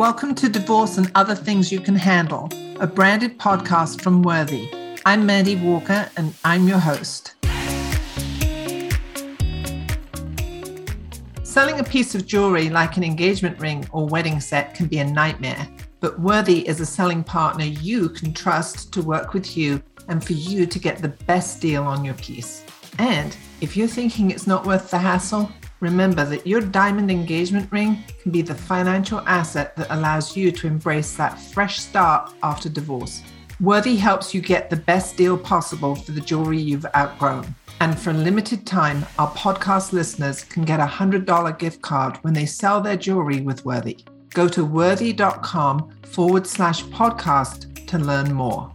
Welcome to Divorce and Other Things You Can Handle, a branded podcast from Worthy. I'm Mandy Walker and I'm your host. Selling a piece of jewelry like an engagement ring or wedding set can be a nightmare, but Worthy is a selling partner you can trust to work with you and for you to get the best deal on your piece. And if you're thinking it's not worth the hassle, remember that your diamond engagement ring can be the financial asset that allows you to embrace that fresh start after divorce. Worthy helps you get the best deal possible for the jewelry you've outgrown. And for a limited time, our podcast listeners can get a $100 gift card when they sell their jewelry with Worthy. Go to worthy.com forward slash podcast to learn more.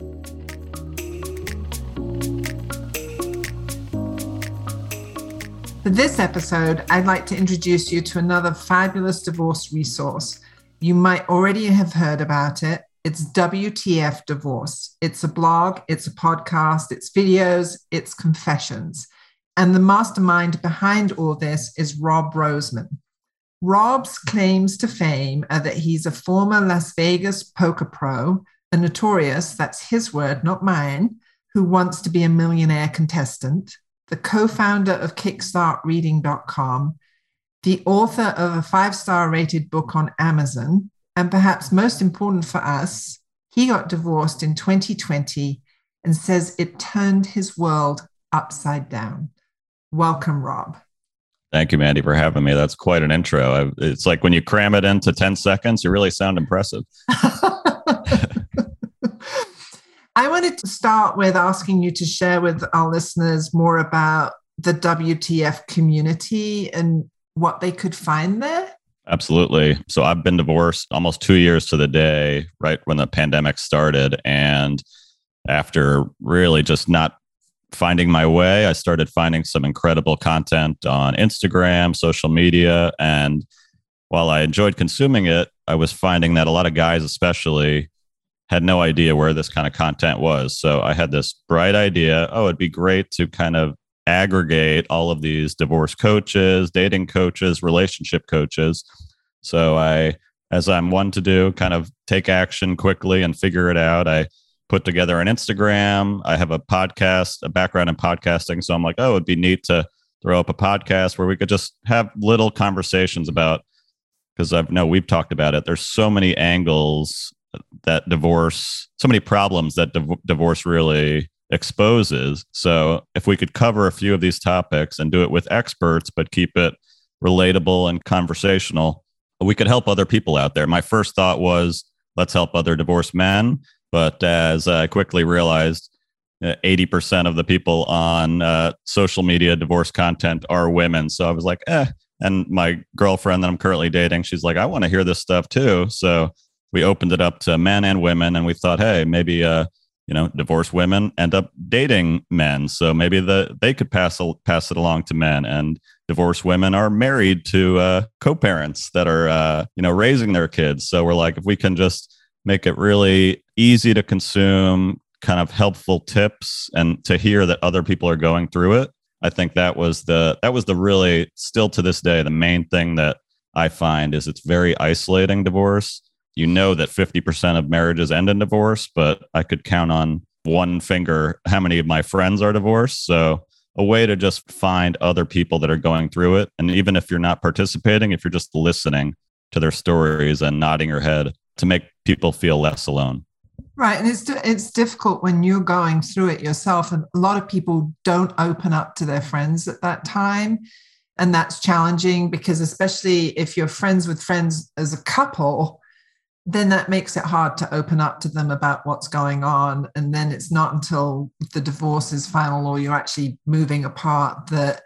For this episode, I'd like to introduce you to another fabulous divorce resource. You might already have heard about it. It's WTF Divorce. It's a blog, it's a podcast, it's videos, it's confessions. And the mastermind behind all this is Rob Rosenman. Rob's claims to fame are that he's a former Las Vegas poker pro, a notorious, that's his word, not mine, who wants to be a millionaire contestant, the co founder of KickstartReading.com, the author of a five star rated book on Amazon, and perhaps most important for us, he got divorced in 2020 and says it turned his world upside down. Welcome, Rob. Thank you, Mandy, for having me. That's quite an intro. It's like when you cram it into 10 seconds, you really sound impressive. I wanted to start with asking you to share with our listeners more about the WTF community and what they could find there. Absolutely. So I've been divorced almost two years to the day, right when the pandemic started. And after really just not finding my way, I started finding some incredible content on Instagram, social media. And while I enjoyed consuming it, I was finding that a lot of guys, especially, had no idea where this kind of content was. So I had this bright idea. Oh, it'd be great to kind of aggregate all of these divorce coaches, dating coaches, relationship coaches. So I, as I'm one to do, kind of take action quickly and figure it out. I put together an Instagram. I have a podcast, a background in podcasting. So I'm like, oh, it'd be neat to throw up a podcast where we could just have little conversations about because I've no, we've talked about it. There's so many angles that divorce, so many problems that div- divorce really exposes. So if we could cover a few of these topics and do it with experts, but keep it relatable and conversational, we could help other people out there. My first thought was, let's help other divorced men. But as I quickly realized, 80% uh, of the people on uh, social media divorce content are women. So I was like, eh. And my girlfriend that I'm currently dating, she's like, I want to hear this stuff too. So we opened it up to men and women, and we thought, hey, maybe uh, you know, divorced women end up dating men, so maybe the they could pass pass it along to men, and divorced women are married to uh, co-parents that are uh, you know raising their kids. So we're like, if we can just make it really easy to consume, kind of helpful tips, and to hear that other people are going through it. I think that was the that was the really still to this day the main thing that I find is it's very isolating divorce you know that 50% of marriages end in divorce, but I could count on one finger how many of my friends are divorced. So, a way to just find other people that are going through it. And even if you're not participating, if you're just listening to their stories and nodding your head to make people feel less alone. Right, and it's it's difficult when you're going through it yourself, and a lot of people don't open up to their friends at that time, and that's challenging because especially if you're friends with friends as a couple, then that makes it hard to open up to them about what's going on. And then it's not until the divorce is final or you're actually moving apart that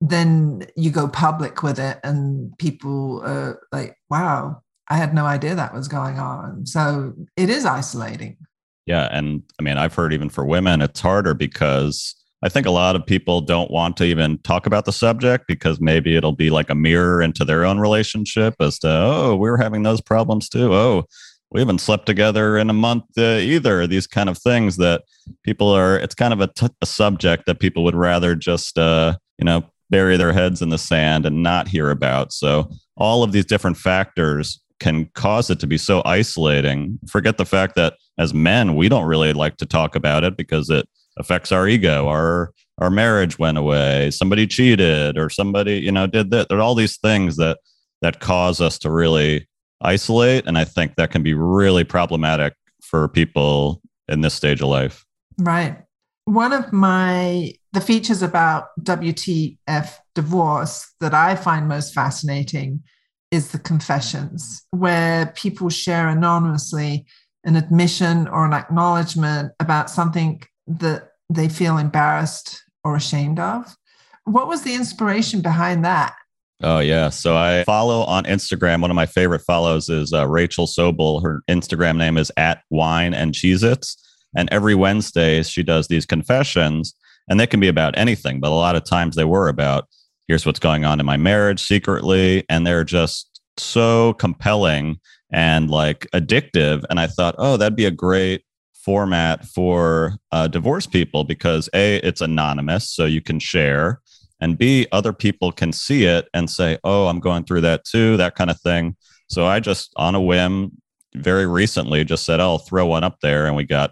then you go public with it and people are like, wow, I had no idea that was going on. So it is isolating. Yeah. And I mean, I've heard even for women, it's harder because I think a lot of people don't want to even talk about the subject because maybe it'll be like a mirror into their own relationship as to, oh, we're having those problems too. Oh, we haven't slept together in a month uh, either. These kind of things that people are, it's kind of a, t- a subject that people would rather just, uh, you know, bury their heads in the sand and not hear about. So all of these different factors can cause it to be so isolating. Forget the fact that as men, we don't really like to talk about it because it affects our ego. Our our marriage went away. Somebody cheated, or somebody you know did that. There are all these things that that cause us to really isolate, and I think that can be really problematic for people in this stage of life. Right. One of my the features about WTF divorce that I find most fascinating is the confessions, where people share anonymously an admission or an acknowledgement about something that they feel embarrassed or ashamed of. What was the inspiration behind that? Oh yeah, so I follow on Instagram. One of my favorite follows is uh, Rachel Sobel. Her Instagram name is at Whine and Cheez-Its. And every Wednesday she does these confessions, and they can be about anything, but a lot of times they were about here's what's going on in my marriage secretly, and they're just so compelling and like addictive. And I thought, oh, that'd be a great format for uh, divorced people because a it's anonymous so you can share and b other people can see it and say oh i'm going through that too that kind of thing. So i just on a whim very recently just said oh, i'll throw one up there and we got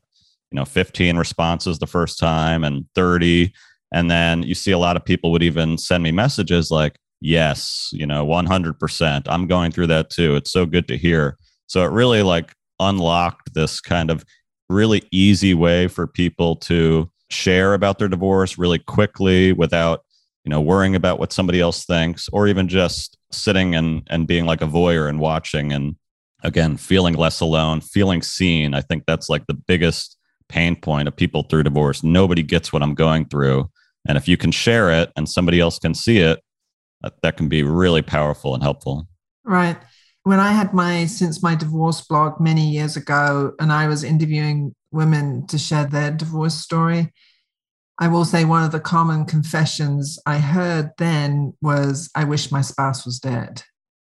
you know 15 responses the first time and 30 and then you see a lot of people would even send me messages like yes you know 100% i'm going through that too it's so good to hear. So it really like unlocked this kind of really easy way for people to share about their divorce really quickly without you know worrying about what somebody else thinks or even just sitting and and being like a voyeur and watching and again feeling less alone feeling seen. I think that's like the biggest pain point of people through divorce. Nobody gets what i'm going through. And if you can share it and somebody else can see it that, that can be really powerful and helpful. Right when I had my since my divorce blog many years ago, and I was interviewing women to share their divorce story, I will say one of the common confessions I heard then was, I wish my spouse was dead.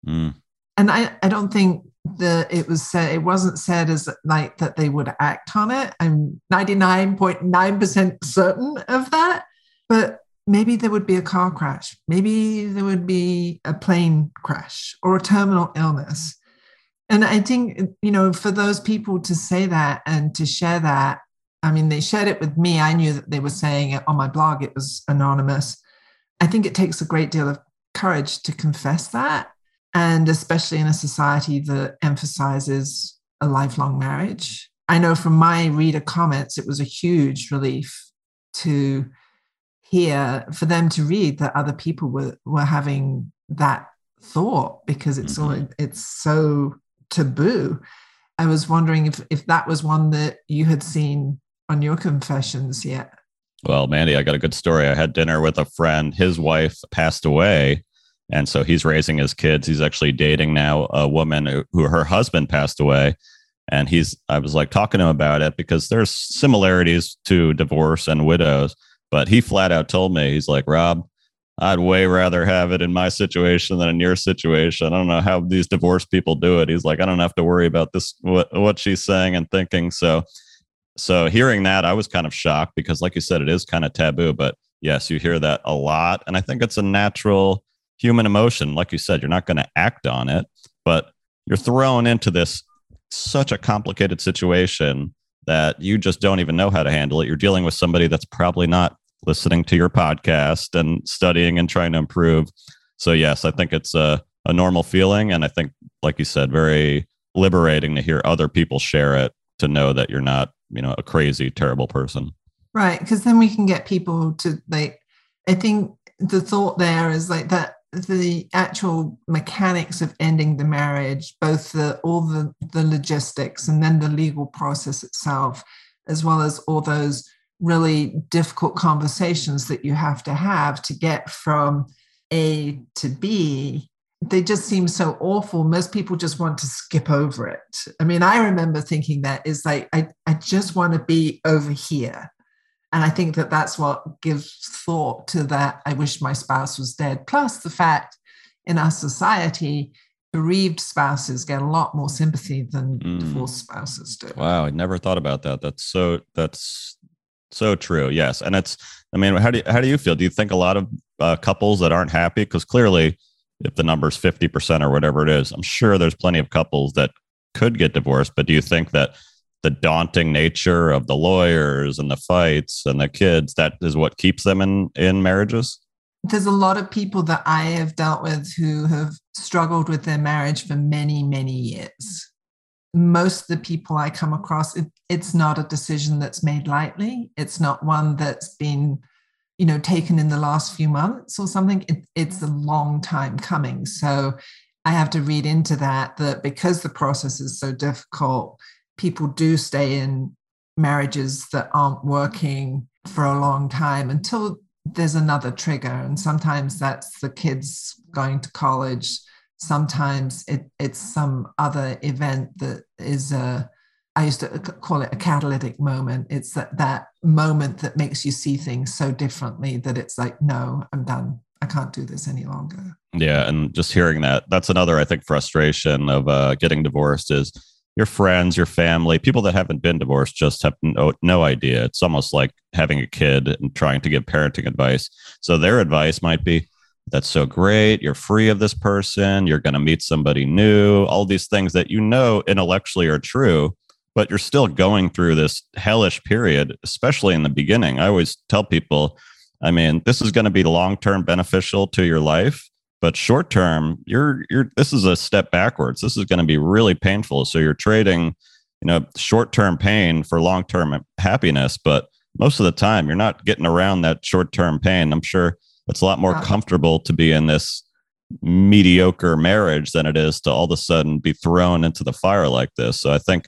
Mm. And I, I don't think that it was said, it wasn't said as like that they would act on it. I'm 99.9% certain of that. But maybe there would be a car crash. Maybe there would be a plane crash or a terminal illness. And I think, you know, for those people to say that and to share that, I mean, they shared it with me. I knew that they were saying it on my blog, it was anonymous. I think it takes a great deal of courage to confess that. And especially in a society that emphasizes a lifelong marriage. I know from my reader comments, it was a huge relief to here for them to read that other people were were having that thought because it's mm-hmm. all it's so taboo. I was wondering if if that was one that you had seen on your confessions yet. Well mandy i got a good story. I had dinner with a friend. His wife passed away and so he's raising his kids. He's actually dating now a woman who, who her husband passed away and he's i was like talking to him about it because there's similarities to divorce and widows but he flat out told me, he's like, Rob, I'd way rather have it in my situation than in your situation. I don't know how these divorced people do it. He's like, I don't have to worry about this, what, what she's saying and thinking. So, so hearing that, I was kind of shocked because, like you said, it is kind of taboo. But yes, you hear that a lot. And I think it's a natural human emotion. Like you said, you're not going to act on it, but you're thrown into this such a complicated situation that you just don't even know how to handle it. You're dealing with somebody that's probably not listening to your podcast and studying and trying to improve. So, yes, I think it's a, a normal feeling. And I think, like you said, very liberating to hear other people share it to know that you're not, you know, a crazy, terrible person. Right. Because then we can get people to like, I think the thought there is like that the actual mechanics of ending the marriage, both the all the, the logistics and then the legal process itself, as well as all those really difficult conversations that you have to have to get from A to B, they just seem so awful. Most people just want to skip over it. I mean, I remember thinking that is like, I, I just want to be over here. And I think that that's what gives thought to that. I wish my spouse was dead. Plus, the fact in our society, bereaved spouses get a lot more sympathy than mm. divorced spouses do. Wow, I never thought about that. That's so that's so true. Yes, and it's. I mean, how do you, how do you feel? Do you think a lot of uh, couples that aren't happy because clearly if the number is 50% or whatever it is, I'm sure there's plenty of couples that could get divorced. But do you think that the daunting nature of the lawyers and the fights and the kids, that is what keeps them in, in marriages? There's a lot of people that I have dealt with who have struggled with their marriage for many, many years. Most of the people I come across, it, it's not a decision that's made lightly. It's not one that's been you know taken in the last few months or something. It, it's a mm-hmm. long time coming. So i have to read into that that because the process is so difficult people do stay in marriages that aren't working for a long time until there's another trigger. And sometimes that's the kids going to college sometimes it, it's some other event that is a I used to call it a catalytic moment. It's that, that moment that makes you see things so differently that it's like, no, I'm done. I can't do this any longer. Yeah. And just hearing that, that's another, I think, frustration of uh, getting divorced is your friends, your family, people that haven't been divorced just have no, no idea. It's almost like having a kid and trying to give parenting advice. So their advice might be, that's so great. You're free of this person. You're going to meet somebody new. All these things that you know intellectually are true but you're still going through this hellish period, especially in the beginning. I always tell people, I mean, this is going to be long term beneficial to your life, but short term, you're you're this is a step backwards. This is going to be really painful. So you're trading, you know, short term pain for long term happiness, but most of the time you're not getting around that short term pain. I'm sure it's a lot more comfortable to be in this mediocre marriage than it is to all of a sudden be thrown into the fire like this. So I think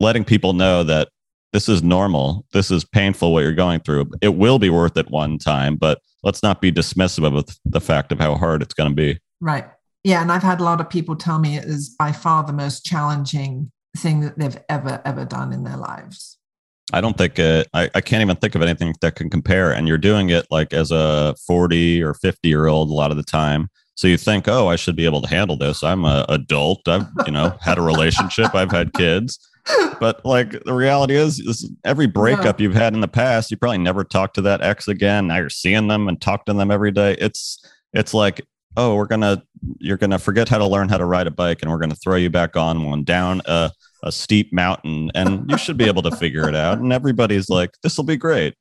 letting people know that this is normal. This is painful what you're going through. It will be worth it one time, but let's not be dismissive of the fact of how hard it's going to be. Right. Yeah. And I've had a lot of people tell me it is by far the most challenging thing that they've ever, ever done in their lives. I don't think uh, I, I can't even think of anything that can compare. And you're doing it like as a 40 or 50 year old a lot of the time. So you think, oh, I should be able to handle this. I'm an adult. I've, you know, had a relationship. I've had kids but like the reality is, is every breakup yeah. you've had in the past, you probably never talked to that ex again. Now you're seeing them and talk to them every day. It's it's like, oh, we're gonna you're gonna forget how to learn how to ride a bike, and we're gonna throw you back on one down a, a steep mountain, and you should be able to figure it out. And everybody's like, this will be great.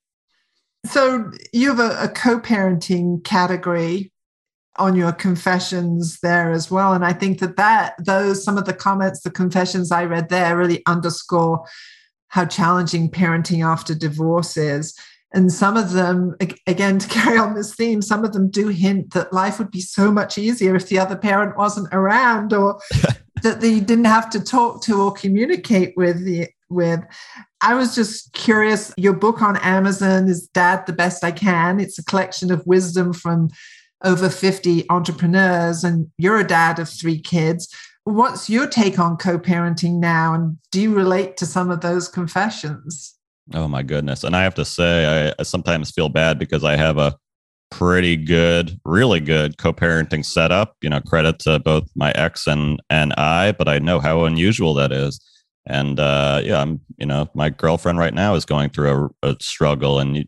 So you have a, a co-parenting category on your confessions there as well and i think that that those some of the comments the confessions i read there really underscore how challenging parenting after divorce is and some of them again to carry on this theme some of them do hint that life would be so much easier if the other parent wasn't around or that they didn't have to talk to or communicate with the with i was just curious your book on amazon is dad the best i can it's a collection of wisdom from over 50 entrepreneurs and you're a dad of three kids. What's your take on co parenting now? And do you relate to some of those confessions? Oh, my goodness. And I have to say, I, I sometimes feel bad because I have a pretty good, really good co parenting setup. You know, credit to both my ex and, and I, but I know how unusual that is. And uh, yeah, I'm, you know, my girlfriend right now is going through a, a struggle. And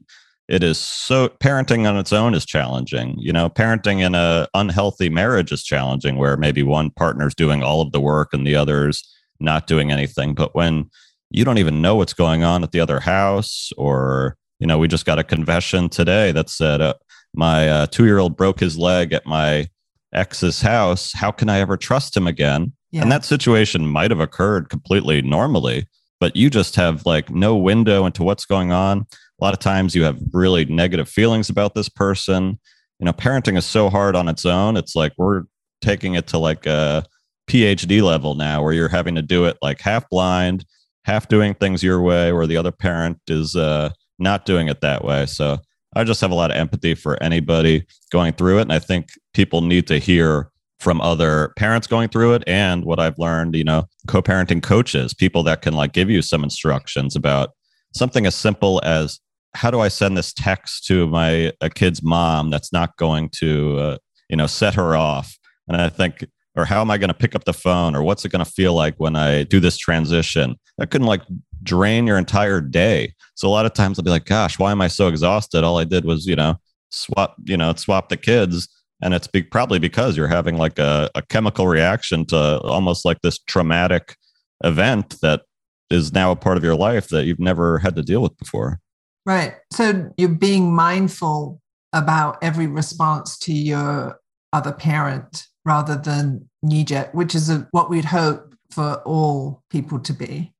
it is so parenting on its own is challenging you know parenting in a unhealthy marriage is challenging where maybe one partner's doing all of the work and the other's not doing anything but when you don't even know what's going on at the other house or you know we just got a confession today that said uh, my uh, two-year-old broke his leg at my ex's house. How can i ever trust him again? Yeah. and that situation might have occurred completely normally but you just have like no window into what's going on. A lot of times you have really negative feelings about this person. You know parenting is so hard on its own. It's like we're taking it to like a phd level now where you're having to do it like half blind half doing things your way where the other parent is uh, not doing it that way. So i just have a lot of empathy for anybody going through it and i think people need to hear from other parents going through it and what i've learned you know co-parenting coaches people that can like give you some instructions about something as simple as how do I send this text to my a kid's mom that's not going to uh, you know set her off? And I think, or how am I going to pick up the phone, or what's it going to feel like when I do this transition? That can like drain your entire day. So a lot of times I'll be like, gosh, why am I so exhausted? All I did was you know swap you know swap the kids and it's be- probably because you're having like a, a chemical reaction to almost like this traumatic event that is now a part of your life that you've never had to deal with before right so you're being mindful about every response to your other parent rather than knee jerk which is a, what we'd hope for all people to be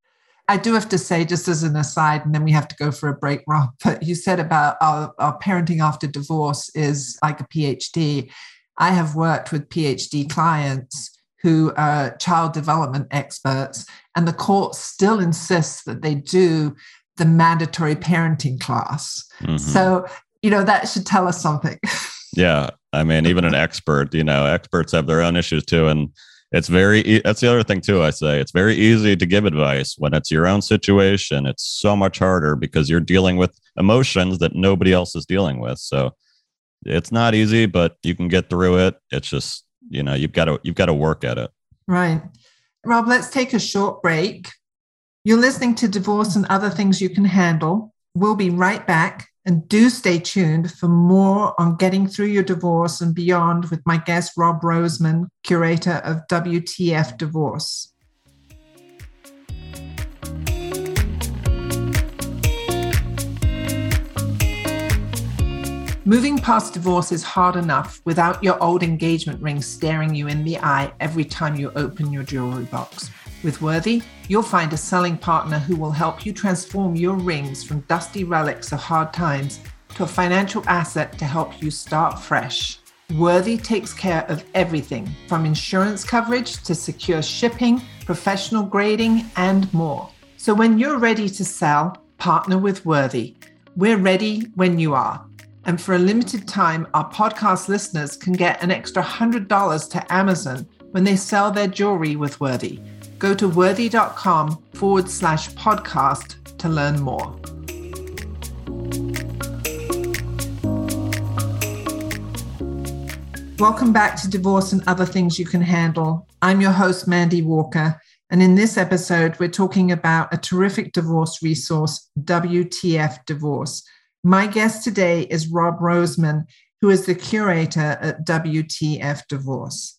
I do have to say, just as an aside, and then we have to go for a break, Rob. But you said about our, our parenting after divorce is like a PhD. I have worked with PhD clients who are child development experts, and the court still insists that they do the mandatory parenting class. Mm-hmm. So, you know, that should tell us something. yeah. I mean, even an expert, you know, experts have their own issues too. And it's very e- that's the other thing too i say. It's very easy to give advice when it's your own situation. It's so much harder because you're dealing with emotions that nobody else is dealing with. So it's not easy but you can get through it. It's just you know you've got to you've got to work at it. Right. Rob let's take a short break. You're listening to divorce and other things you can handle we'll be right back and do stay tuned for more on getting through your divorce and beyond with my guest, Rob Rosenman, curator of WTF Divorce. Moving past divorce is hard enough without your old engagement ring staring you in the eye every time you open your jewelry box. With Worthy, you'll find a selling partner who will help you transform your rings from dusty relics of hard times to a financial asset to help you start fresh. Worthy takes care of everything from insurance coverage to secure shipping, professional grading, and more. So when you're ready to sell, partner with Worthy. We're ready when you are. And for a limited time, our podcast listeners can get an extra $100 to Amazon when they sell their jewelry with Worthy. Go to worthy.com forward slash podcast to learn more. Welcome back to Divorce and Other Things You Can Handle. I'm your host, Mandy Walker. And in this episode, we're talking about a terrific divorce resource, WTF Divorce. My guest today is Rob Rosenman, who is the curator at WTF Divorce.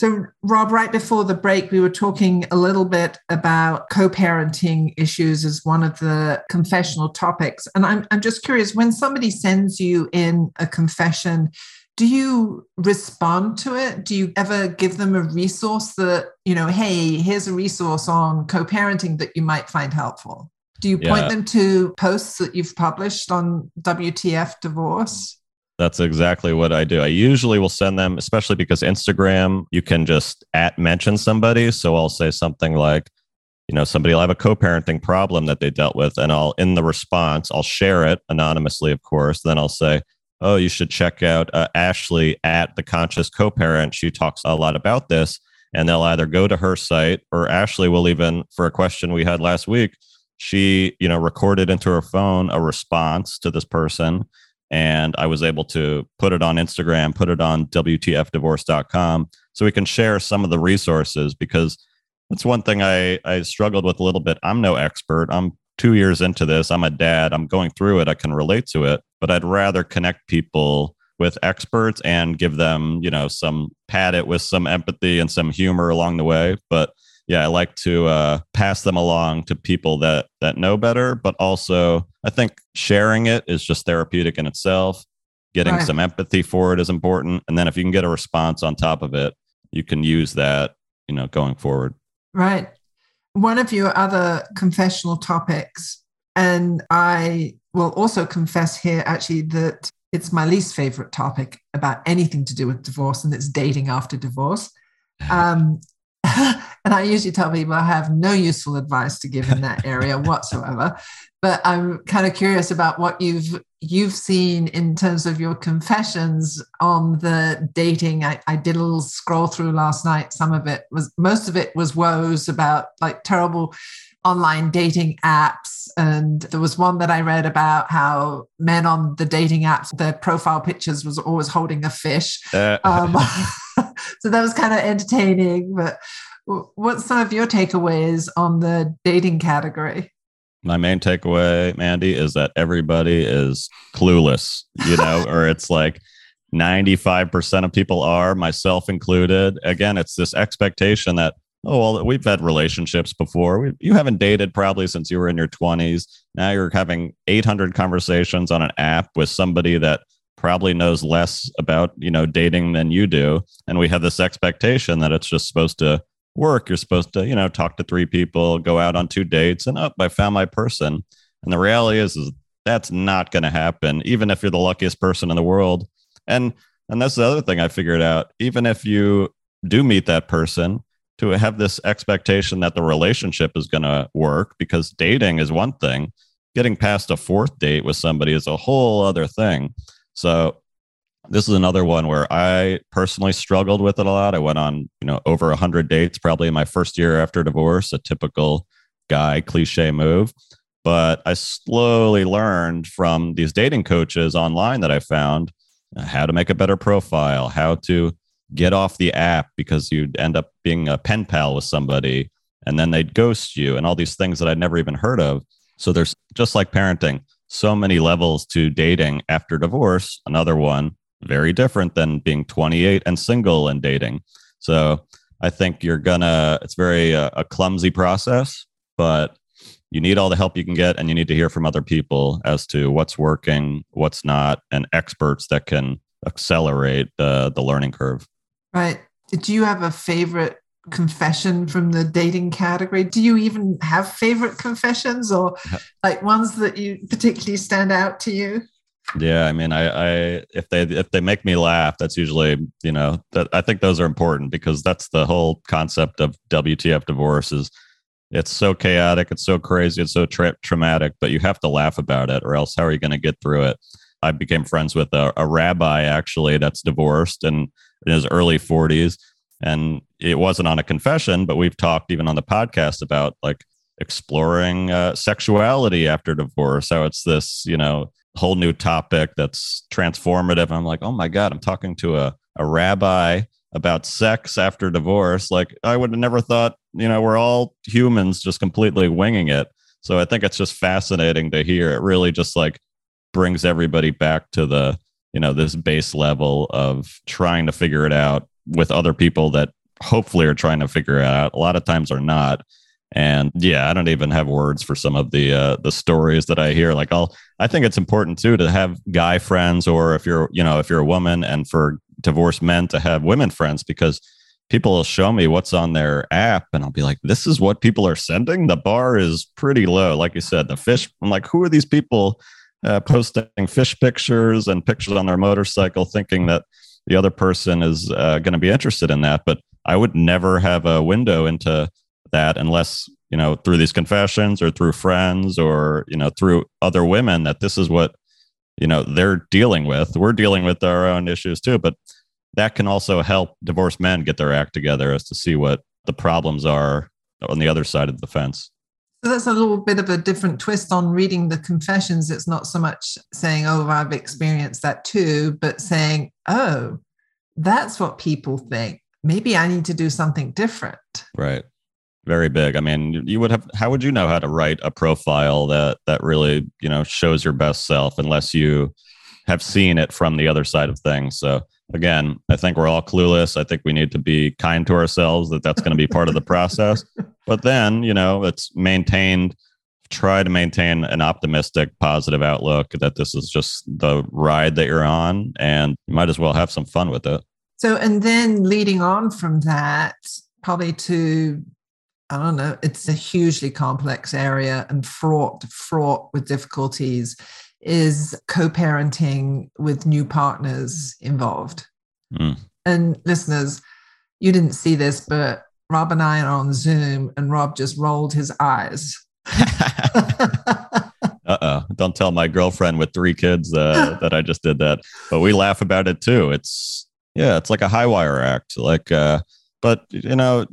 So, Rob, right before the break, we were talking a little bit about co parenting issues as one of the confessional topics. And I'm, I'm just curious when somebody sends you in a confession, do you respond to it? Do you ever give them a resource that, you know, hey, here's a resource on co parenting that you might find helpful? Do you point yeah. them to posts that you've published on WTF divorce? That's exactly what I do. I usually will send them, especially because Instagram, you can just at mention somebody. So I'll say something like, you know, somebody will have a co parenting problem that they dealt with. And I'll, in the response, I'll share it anonymously, of course. Then I'll say, oh, you should check out uh, Ashley at the Conscious Co Parent. She talks a lot about this. And they'll either go to her site or Ashley will even, for a question we had last week, she, you know, recorded into her phone a response to this person and I was able to put it on Instagram, put it on WTFdivorce.com so we can share some of the resources because that's one thing I, I struggled with a little bit. I'm no expert. I'm two years into this. I'm a dad. I'm going through it. I can relate to it, but I'd rather connect people with experts and give them, you know, some pad it with some empathy and some humor along the way. But yeah, I like to uh, pass them along to people that that know better, but also I think sharing it is just therapeutic in itself. Getting right. some empathy for it is important, and then if you can get a response on top of it, you can use that, you know, going forward. Right. One of your other confessional topics, and I will also confess here actually that it's my least favorite topic about anything to do with divorce, and it's dating after divorce. Um, and I usually tell people I have no useful advice to give in that area whatsoever. But I'm kind of curious about what you've you've seen in terms of your confessions on the dating. I, I did a little scroll through last night. Some of it was most of it was woes about like terrible online dating apps. And there was one that I read about how men on the dating apps, their profile pictures was always holding a fish. Uh. Um, so that was kind of entertaining. But what's some of your takeaways on the dating category? My main takeaway, Mandy, is that everybody is clueless, you know, or it's like 95% of people are, myself included. Again, it's this expectation that, oh, well, we've had relationships before. We, you haven't dated probably since you were in your 20s. Now you're having 800 conversations on an app with somebody that probably knows less about, you know, dating than you do. And we have this expectation that it's just supposed to work. You're supposed to, you know, talk to three people, go out on two dates, and up, oh, I found my person. And the reality is, is that's not going to happen, even if you're the luckiest person in the world. And and that's the other thing I figured out. Even if you do meet that person, to have this expectation that the relationship is going to work, because dating is one thing, getting past a fourth date with somebody is a whole other thing. So this is another one where I personally struggled with it a lot. I went on, you know, over 100 dates probably in my first year after divorce, a typical guy cliche move. But I slowly learned from these dating coaches online that I found uh, how to make a better profile, how to get off the app because you'd end up being a pen pal with somebody and then they'd ghost you and all these things that I'd never even heard of. So there's just like parenting, so many levels to dating after divorce. Another one, very different than being 28 and single and dating. So I think you're gonna, it's very uh, a clumsy process, but you need all the help you can get and you need to hear from other people as to what's working what's not and experts that can accelerate the the learning curve right do you have a favorite confession from the dating category? Do you even have favorite confessions or like ones that you particularly stand out to you? Yeah i mean i i if they if they make me laugh that's usually you know that i think those are important because that's the whole concept of wtf divorce is it's so chaotic it's so crazy it's so tra- traumatic but you have to laugh about it or else how are you going to get through it? I became friends with a, a rabbi actually that's divorced and in his early 40s and it wasn't on a confession but we've talked even on the podcast about like exploring uh, sexuality after divorce. So it's this you know whole new topic that's transformative. I'm like oh my god i'm talking to a, a rabbi about sex after divorce. Like i would have never thought you know we're all humans just completely winging it. So i think it's just fascinating to hear. It really just like brings everybody back to the you know this base level of trying to figure it out with other people that hopefully are trying to figure it out a lot of times are not and yeah i don't even have words for some of the uh, the stories that i hear like i'll i think it's important too to have guy friends or if you're you know if you're a woman and for divorced men to have women friends because people will show me what's on their app and I'll be like, this is what people are sending. The bar is pretty low. Like you said, the fish, I'm like, who are these people uh, posting fish pictures and pictures on their motorcycle thinking that the other person is uh, going to be interested in that? But I would never have a window into that unless, you know, through these confessions or through friends or, you know, through other women that this is what, you know, they're dealing with. We're dealing with our own issues too. But that can also help divorced men get their act together as to see what the problems are on the other side of the fence. So that's a little bit of a different twist on reading the confessions. It's not so much saying, oh, I've experienced that too, but saying, oh, that's what people think. Maybe I need to do something different. Right. Very big. I mean, you would have how would you know how to write a profile that that really, you know, shows your best self unless you have seen it from the other side of things. So again, I think we're all clueless. I think we need to be kind to ourselves that that's going to be part of the process. But then, you know, it's maintained, try to maintain an optimistic, positive outlook that this is just the ride that you're on and you might as well have some fun with it. So, and then leading on from that, probably to, I don't know, it's a hugely complex area and fraught, fraught with difficulties is co-parenting with new partners involved. Mm. And listeners, you didn't see this, but Rob and I are on Zoom, and Rob just rolled his eyes. uh oh! Don't tell my girlfriend with three kids uh, that I just did that. But we laugh about it too. It's yeah, it's like a high wire act. Like, uh, but you know,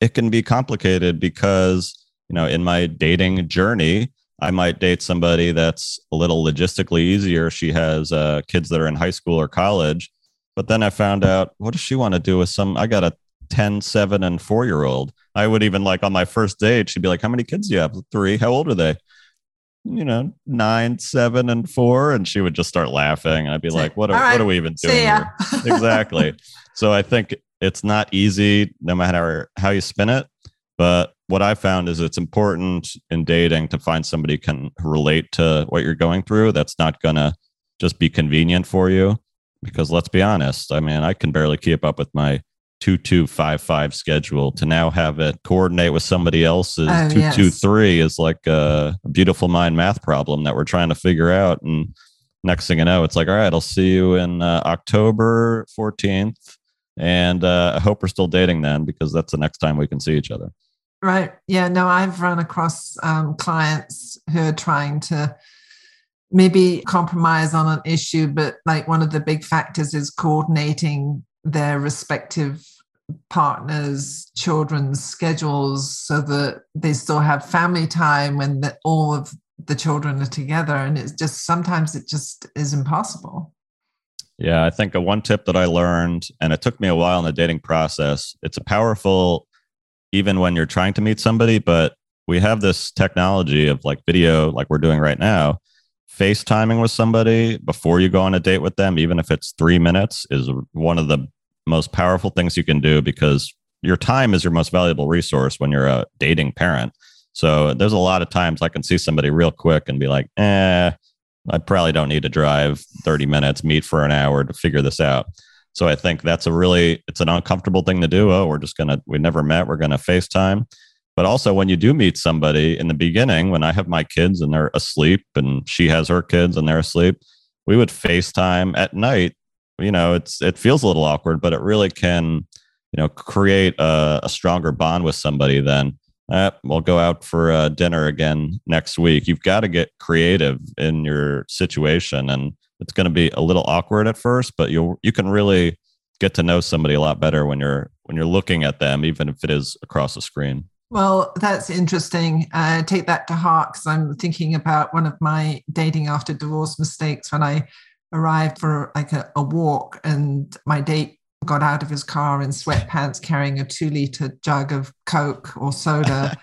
it can be complicated because you know, in my dating journey, I might date somebody that's a little logistically easier. She has uh, kids that are in high school or college. But then I found out, what does she want to do with some? I got a 10, 7, and 4 year old. I would even like on my first date, she'd be like, How many kids do you have? Three. How old are they? you know, nine, seven, and four. And she would just start laughing. And I'd be like, what are, right. what are we even doing? Here? exactly. so I think it's not easy no matter how you spin it. But what I found is it's important in dating to find somebody can relate to what you're going through. That's not going to just be convenient for you. Because let's be honest, I mean, I can barely keep up with my 2255 schedule to now have it coordinate with somebody else's oh, 223 yes. is like a, a beautiful mind math problem that we're trying to figure out. And next thing you know, it's like, all right, I'll see you in uh, October 14th. And uh, I hope we're still dating then because that's the next time we can see each other. Right. Yeah. No, I've run across um, clients who are trying to maybe compromise on an issue, but like one of the big factors is coordinating their respective partners children's schedules so that they still have family time when the, all of the children are together and it's just sometimes it just is impossible yeah i think a one tip that i learned and it took me a while in the dating process it's a powerful even when you're trying to meet somebody but we have this technology of like video like we're doing right now FaceTiming with somebody before you go on a date with them, even if it's three minutes, is one of the most powerful things you can do because your time is your most valuable resource when you're a dating parent. So there's a lot of times I can see somebody real quick and be like, eh, I probably don't need to drive 30 minutes, meet for an hour to figure this out. So I think that's a really it's an uncomfortable thing to do. Oh, we're just gonna we never met, we're gonna FaceTime. But also when you do meet somebody in the beginning, when I have my kids and they're asleep and she has her kids and they're asleep, we would FaceTime at night you know it's it feels a little awkward but it really can you know create a, a stronger bond with somebody then eh, we'll go out for uh, dinner again next week you've got to get creative in your situation and it's going to be a little awkward at first but you you can really get to know somebody a lot better when you're when you're looking at them even if it is across a screen well, that's interesting. Uh, take that to heart because I'm thinking about one of my dating after divorce mistakes when I arrived for like a, a walk and my date got out of his car in sweatpants carrying a two liter jug of Coke or soda.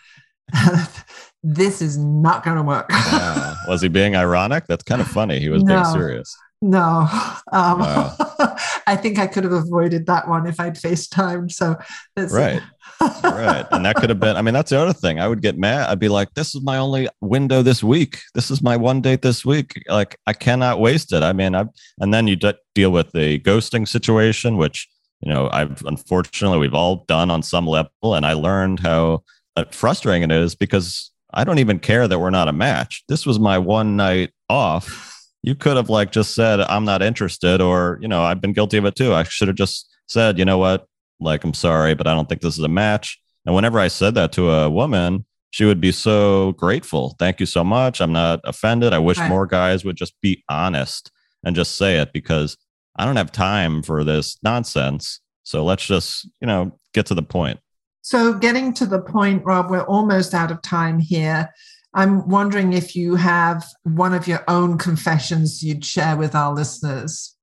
this is not going to work. yeah. Was he being ironic? That's kind of funny. He was no, being serious. No, um, wow. I think I could have avoided that one if I'd FaceTimed. So that's right right. And that could have been, I mean, that's the other thing. I would get mad. I'd be like, this is my only window this week. This is my one date this week. Like, I cannot waste it. I mean, I, and then you d- deal with the ghosting situation, which, you know, I've unfortunately, we've all done on some level. And I learned how uh, frustrating it is because I don't even care that we're not a match. This was my one night off. You could have like just said, I'm not interested, or, you know, I've been guilty of it too. I should have just said, you know what, like, I'm sorry, but I don't think this is a match. And whenever I said that to a woman, she would be so grateful. Thank you so much. I'm not offended. I wish right. more guys would just be honest and just say it because I don't have time for this nonsense. So let's just, you know, get to the point. So, getting to the point, Rob, we're almost out of time here. I'm wondering if you have one of your own confessions you'd share with our listeners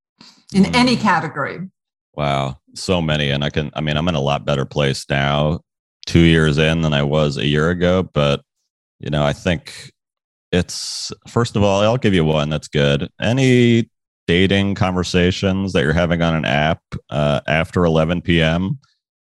in mm. any category. Wow, so many. And I can, I mean, I'm in a lot better place now, two years in than I was a year ago. But, you know, I think it's, first of all, I'll give you one that's good. Any dating conversations that you're having on an app uh, after 11 p.m.,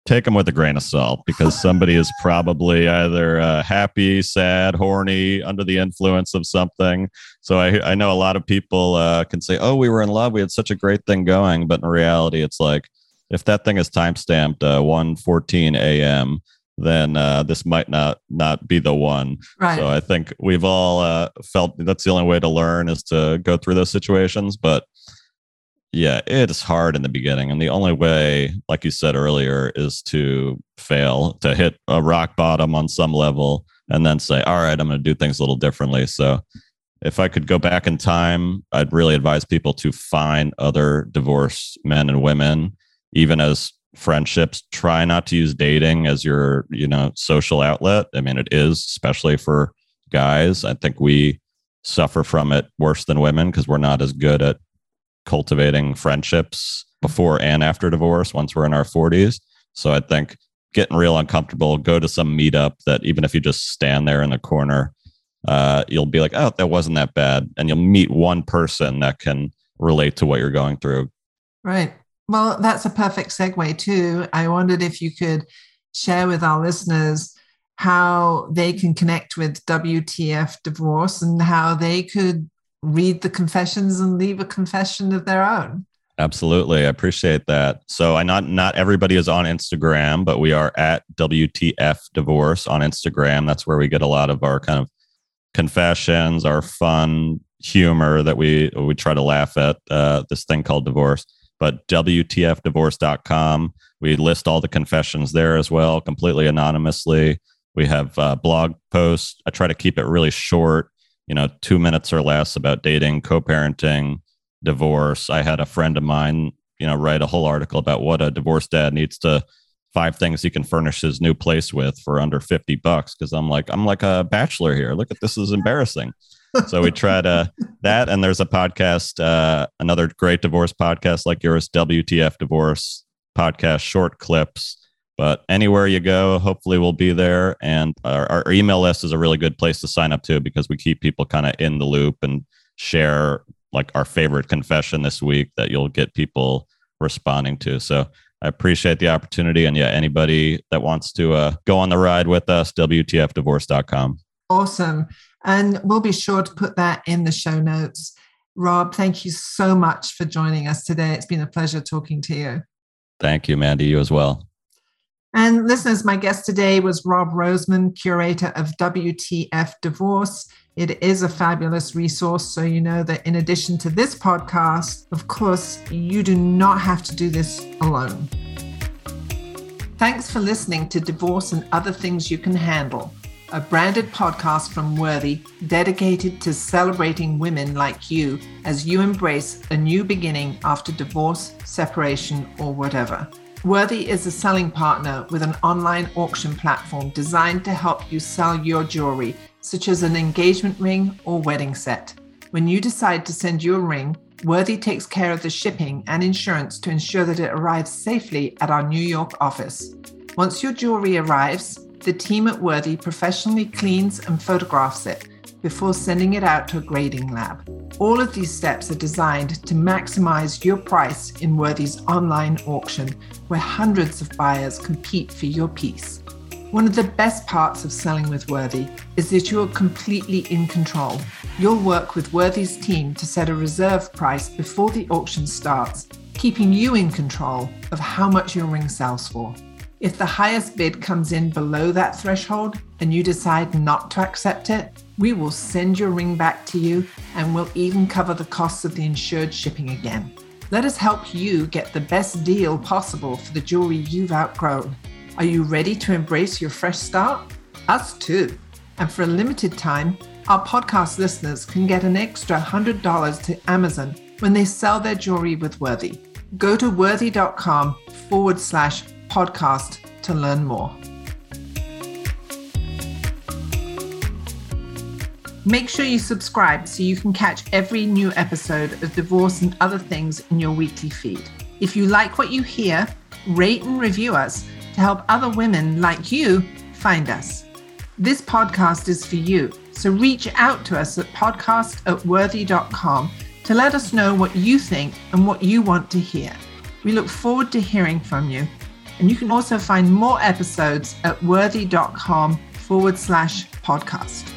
take them with a grain of salt because somebody is probably either uh, happy, sad, horny, under the influence of something. So I, I know a lot of people uh, can say, "Oh, we were in love. We had such a great thing going," but in reality, it's like if that thing is time stamped uh, 1:14 a.m. Then uh, this might not not be the one. Right. So I think we've all uh, felt that's the only way to learn is to go through those situations. But yeah, it's hard in the beginning. And the only way, like you said earlier, is to fail, to hit a rock bottom on some level, and then say, all right, I'm going to do things a little differently. So if I could go back in time, I'd really advise people to find other divorced men and women, even as friendships. Try not to use dating as your, you know, social outlet. I mean, it is, especially for guys. I think we suffer from it worse than women because we're not as good at cultivating friendships before and after divorce once we're in our 40s. So I think getting real uncomfortable, go to some meetup that even if you just stand there in the corner, uh, you'll be like, oh, that wasn't that bad. And you'll meet one person that can relate to what you're going through. Right. Well, that's a perfect segue, too. I wondered if you could share with our listeners how they can connect with WTF Divorce and how they could read the confessions and leave a confession of their own. Absolutely. I appreciate that. So I not not everybody is on Instagram, but we are at WTF Divorce on Instagram. That's where we get a lot of our kind of confessions, our fun humor that we we try to laugh at uh, this thing called divorce. But WTFdivorce.com, we list all the confessions there as well, completely anonymously. We have uh, blog posts. I try to keep it really short, you know, two minutes or less about dating, co-parenting, divorce. I had a friend of mine, you know, write a whole article about what a divorced dad needs to five things he can furnish his new place with for under 50 bucks because i'm like i'm like a bachelor here. Look at this is embarrassing. So we try to that and there's a podcast uh, another great divorce podcast like yours wtf divorce podcast short clips but anywhere you go hopefully we'll be there and our, our email list is a really good place to sign up to because we keep people kind of in the loop and share like our favorite confession this week that you'll get people responding to. So I appreciate the opportunity. And yeah, anybody that wants to uh, go on the ride with us, WTFdivorce.com. Awesome. And we'll be sure to put that in the show notes. Rob, thank you so much for joining us today. It's been a pleasure talking to you. Thank you, Mandy. You as well. And listeners, my guest today was Rob Rosenman, curator of WTF Divorce. It is a fabulous resource. So, you know that in addition to this podcast, of course, you do not have to do this alone. Thanks for listening to Divorce and Other Things You Can Handle, a branded podcast from Worthy dedicated to celebrating women like you as you embrace a new beginning after divorce, separation, or whatever. Worthy is a selling partner with an online auction platform designed to help you sell your jewelry such as an engagement ring or wedding set. When you decide to send your ring, Worthy takes care of the shipping and insurance to ensure that it arrives safely at our New York office. Once your jewelry arrives, the team at Worthy professionally cleans and photographs it before sending it out to a grading lab. All of these steps are designed to maximize your price in Worthy's online auction, where hundreds of buyers compete for your piece. One of the best parts of selling with Worthy is that you are completely in control. You'll work with Worthy's team to set a reserve price before the auction starts, keeping you in control of how much your ring sells for. If the highest bid comes in below that threshold and you decide not to accept it, we will send your ring back to you and we'll even cover the costs of the insured shipping again. Let us help you get the best deal possible for the jewelry you've outgrown. Are you ready to embrace your fresh start? Us too. And for a limited time, our podcast listeners can get an extra $100 to Amazon when they sell their jewelry with Worthy. Go to worthy.com forward slash podcast to learn more. Make sure you subscribe so you can catch every new episode of Divorce and Other Things in your weekly feed. If you like what you hear, rate and review us to help other women like you find us. This podcast is for you, so reach out to us at podcast at worthy.com to let us know what you think and what you want to hear. We look forward to hearing from you. And you can also find more episodes at worthy.com forward slash podcast.